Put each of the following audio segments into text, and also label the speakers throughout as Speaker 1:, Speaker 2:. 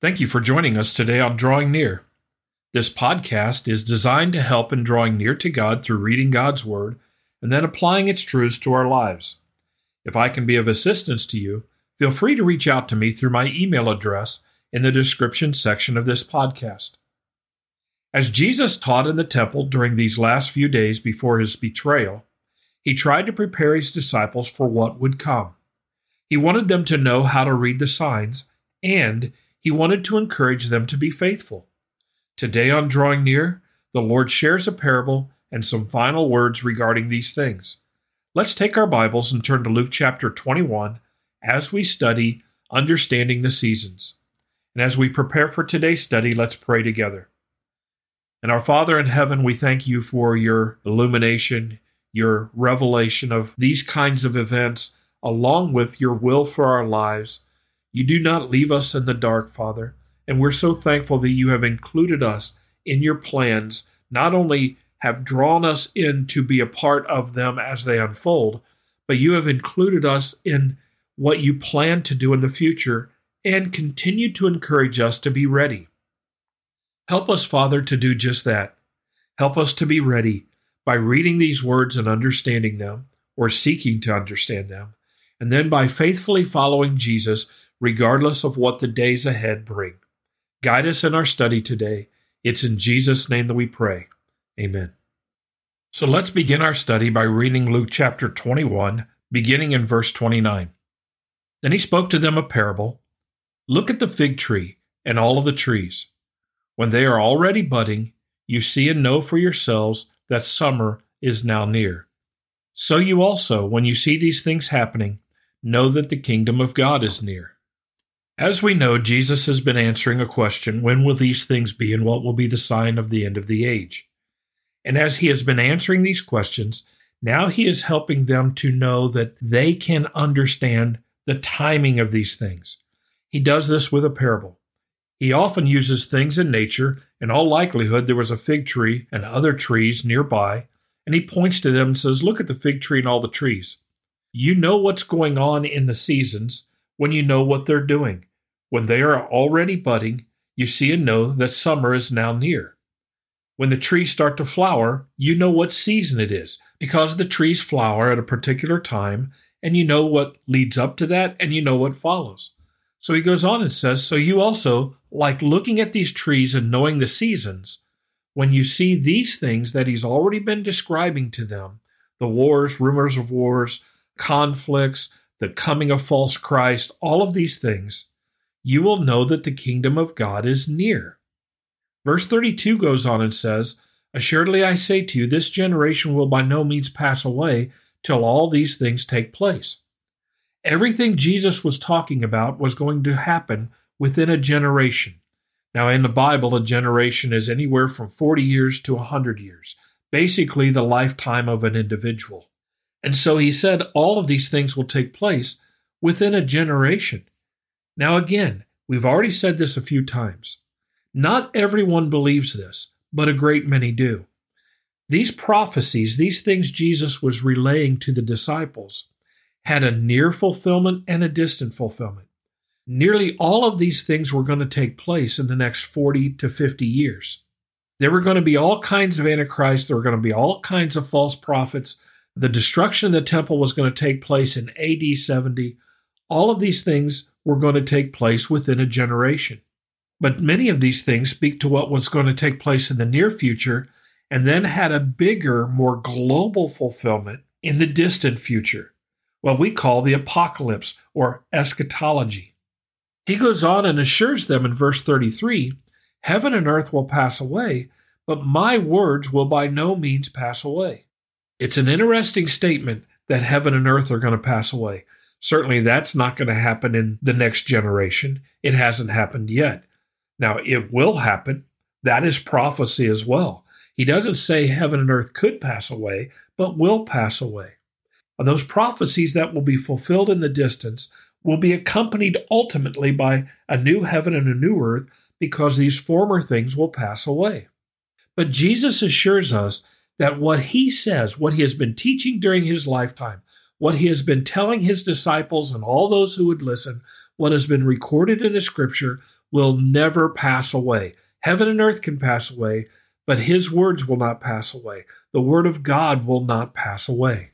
Speaker 1: Thank you for joining us today on Drawing Near. This podcast is designed to help in drawing near to God through reading God's Word and then applying its truths to our lives. If I can be of assistance to you, feel free to reach out to me through my email address in the description section of this podcast. As Jesus taught in the temple during these last few days before his betrayal, he tried to prepare his disciples for what would come. He wanted them to know how to read the signs and he wanted to encourage them to be faithful. Today, on Drawing Near, the Lord shares a parable and some final words regarding these things. Let's take our Bibles and turn to Luke chapter 21 as we study Understanding the Seasons. And as we prepare for today's study, let's pray together. And our Father in heaven, we thank you for your illumination, your revelation of these kinds of events, along with your will for our lives. You do not leave us in the dark, Father, and we're so thankful that you have included us in your plans, not only have drawn us in to be a part of them as they unfold, but you have included us in what you plan to do in the future and continue to encourage us to be ready. Help us, Father, to do just that. Help us to be ready by reading these words and understanding them, or seeking to understand them, and then by faithfully following Jesus regardless of what the days ahead bring. Guide us in our study today. It's in Jesus' name that we pray. Amen. So let's begin our study by reading Luke chapter 21, beginning in verse 29. Then he spoke to them a parable Look at the fig tree and all of the trees. When they are already budding, you see and know for yourselves that summer is now near. So you also, when you see these things happening, know that the kingdom of God is near. As we know, Jesus has been answering a question when will these things be and what will be the sign of the end of the age? And as he has been answering these questions, now he is helping them to know that they can understand the timing of these things. He does this with a parable. He often uses things in nature. In all likelihood, there was a fig tree and other trees nearby, and he points to them and says, Look at the fig tree and all the trees. You know what's going on in the seasons when you know what they're doing. When they are already budding, you see and know that summer is now near. When the trees start to flower, you know what season it is because the trees flower at a particular time and you know what leads up to that and you know what follows. So he goes on and says, So you also, like looking at these trees and knowing the seasons, when you see these things that he's already been describing to them the wars, rumors of wars, conflicts, the coming of false Christ, all of these things you will know that the kingdom of God is near. Verse 32 goes on and says, Assuredly I say to you, this generation will by no means pass away till all these things take place. Everything Jesus was talking about was going to happen within a generation. Now, in the Bible, a generation is anywhere from 40 years to 100 years, basically the lifetime of an individual. And so he said all of these things will take place within a generation. Now, again, we've already said this a few times. Not everyone believes this, but a great many do. These prophecies, these things Jesus was relaying to the disciples, had a near fulfillment and a distant fulfillment. Nearly all of these things were going to take place in the next 40 to 50 years. There were going to be all kinds of antichrists, there were going to be all kinds of false prophets. The destruction of the temple was going to take place in AD 70. All of these things were going to take place within a generation. But many of these things speak to what was going to take place in the near future and then had a bigger, more global fulfillment in the distant future, what we call the apocalypse or eschatology. He goes on and assures them in verse 33 Heaven and earth will pass away, but my words will by no means pass away. It's an interesting statement that heaven and earth are going to pass away. Certainly, that's not going to happen in the next generation. It hasn't happened yet. Now, it will happen. That is prophecy as well. He doesn't say heaven and earth could pass away, but will pass away. And those prophecies that will be fulfilled in the distance will be accompanied ultimately by a new heaven and a new earth because these former things will pass away. But Jesus assures us that what he says, what he has been teaching during his lifetime, what he has been telling his disciples and all those who would listen, what has been recorded in the scripture, will never pass away. Heaven and earth can pass away, but his words will not pass away. The word of God will not pass away.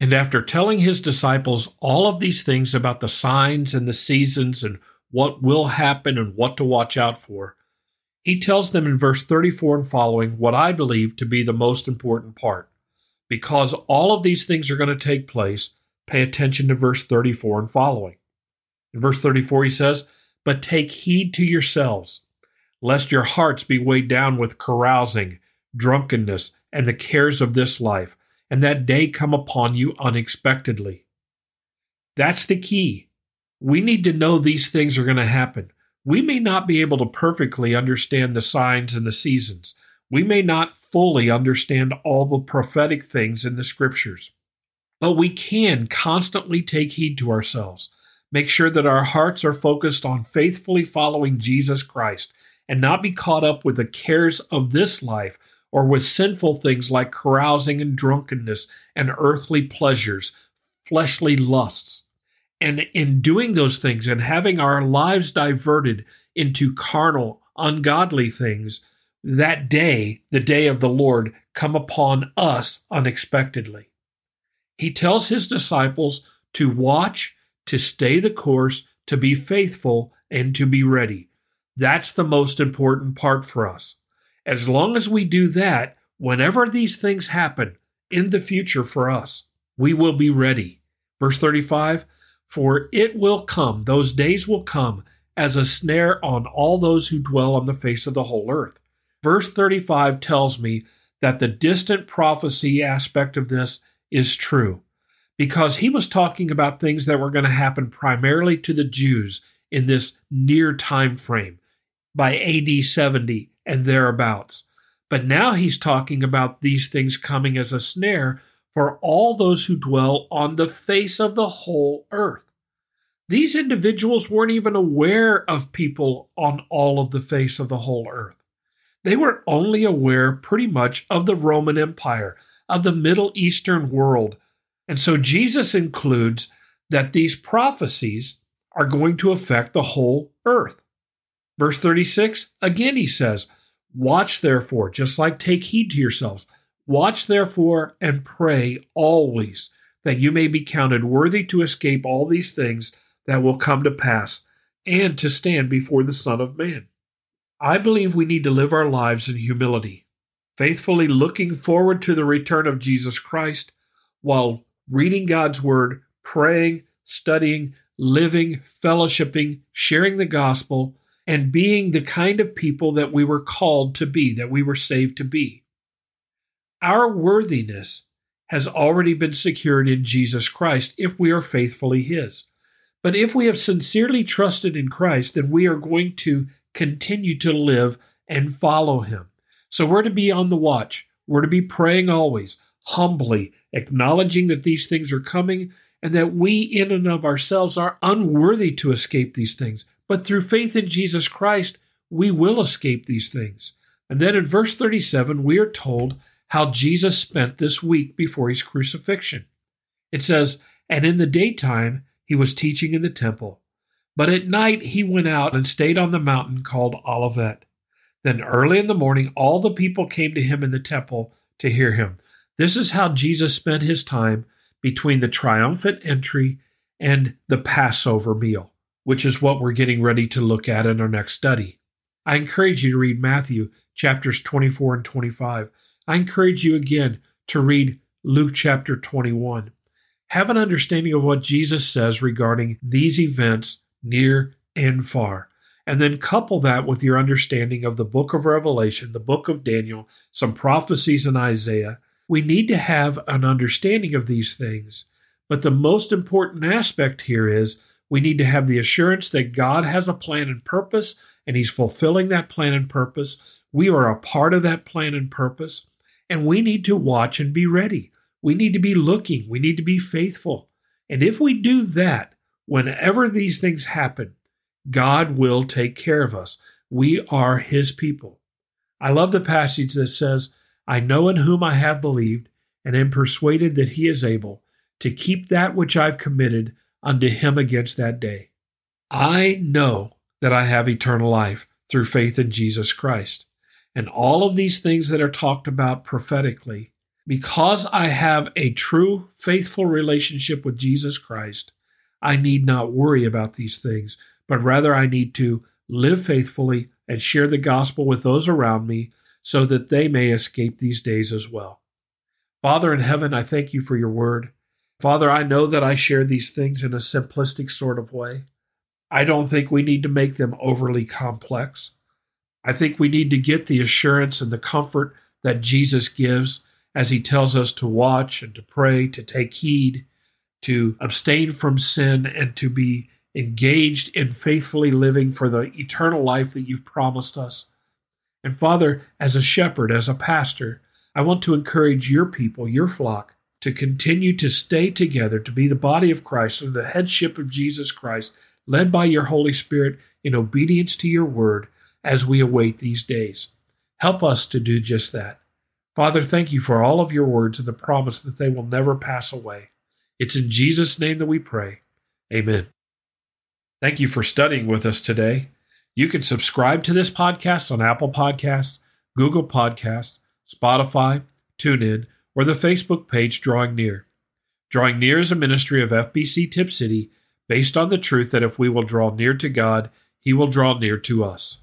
Speaker 1: And after telling his disciples all of these things about the signs and the seasons and what will happen and what to watch out for, he tells them in verse 34 and following what I believe to be the most important part. Because all of these things are going to take place, pay attention to verse 34 and following. In verse 34, he says, But take heed to yourselves, lest your hearts be weighed down with carousing, drunkenness, and the cares of this life, and that day come upon you unexpectedly. That's the key. We need to know these things are going to happen. We may not be able to perfectly understand the signs and the seasons. We may not fully understand all the prophetic things in the scriptures. But we can constantly take heed to ourselves, make sure that our hearts are focused on faithfully following Jesus Christ, and not be caught up with the cares of this life or with sinful things like carousing and drunkenness and earthly pleasures, fleshly lusts. And in doing those things and having our lives diverted into carnal, ungodly things, that day, the day of the Lord, come upon us unexpectedly. He tells his disciples to watch, to stay the course, to be faithful, and to be ready. That's the most important part for us. As long as we do that, whenever these things happen in the future for us, we will be ready. Verse 35 For it will come, those days will come, as a snare on all those who dwell on the face of the whole earth. Verse 35 tells me that the distant prophecy aspect of this is true because he was talking about things that were going to happen primarily to the Jews in this near time frame by AD 70 and thereabouts. But now he's talking about these things coming as a snare for all those who dwell on the face of the whole earth. These individuals weren't even aware of people on all of the face of the whole earth. They were only aware pretty much of the Roman Empire, of the Middle Eastern world. And so Jesus includes that these prophecies are going to affect the whole earth. Verse 36, again he says, Watch therefore, just like take heed to yourselves. Watch therefore and pray always that you may be counted worthy to escape all these things that will come to pass and to stand before the Son of Man. I believe we need to live our lives in humility, faithfully looking forward to the return of Jesus Christ while reading God's Word, praying, studying, living, fellowshipping, sharing the gospel, and being the kind of people that we were called to be, that we were saved to be. Our worthiness has already been secured in Jesus Christ if we are faithfully His. But if we have sincerely trusted in Christ, then we are going to continue to live and follow Him. So we're to be on the watch. We're to be praying always, humbly, acknowledging that these things are coming and that we, in and of ourselves, are unworthy to escape these things. But through faith in Jesus Christ, we will escape these things. And then in verse 37, we are told how Jesus spent this week before his crucifixion. It says, And in the daytime he was teaching in the temple, but at night he went out and stayed on the mountain called Olivet. Then early in the morning, all the people came to him in the temple to hear him. This is how Jesus spent his time between the triumphant entry and the Passover meal which is what we're getting ready to look at in our next study. I encourage you to read Matthew chapters 24 and 25. I encourage you again to read Luke chapter 21. Have an understanding of what Jesus says regarding these events near and far. And then couple that with your understanding of the book of Revelation, the book of Daniel, some prophecies in Isaiah. We need to have an understanding of these things. But the most important aspect here is we need to have the assurance that God has a plan and purpose, and He's fulfilling that plan and purpose. We are a part of that plan and purpose, and we need to watch and be ready. We need to be looking. We need to be faithful. And if we do that, whenever these things happen, God will take care of us. We are His people. I love the passage that says, I know in whom I have believed, and am persuaded that He is able to keep that which I've committed unto him against that day. I know that I have eternal life through faith in Jesus Christ. And all of these things that are talked about prophetically, because I have a true, faithful relationship with Jesus Christ, I need not worry about these things, but rather I need to live faithfully and share the gospel with those around me so that they may escape these days as well. Father in heaven, I thank you for your word. Father, I know that I share these things in a simplistic sort of way. I don't think we need to make them overly complex. I think we need to get the assurance and the comfort that Jesus gives as he tells us to watch and to pray, to take heed, to abstain from sin, and to be engaged in faithfully living for the eternal life that you've promised us. And Father, as a shepherd, as a pastor, I want to encourage your people, your flock, to continue to stay together, to be the body of Christ, or the headship of Jesus Christ, led by your Holy Spirit in obedience to your word as we await these days. Help us to do just that. Father, thank you for all of your words and the promise that they will never pass away. It's in Jesus' name that we pray. Amen. Thank you for studying with us today. You can subscribe to this podcast on Apple Podcasts, Google Podcasts, Spotify, TuneIn, or the Facebook page Drawing Near. Drawing Near is a ministry of FBC Tipp City based on the truth that if we will draw near to God, He will draw near to us.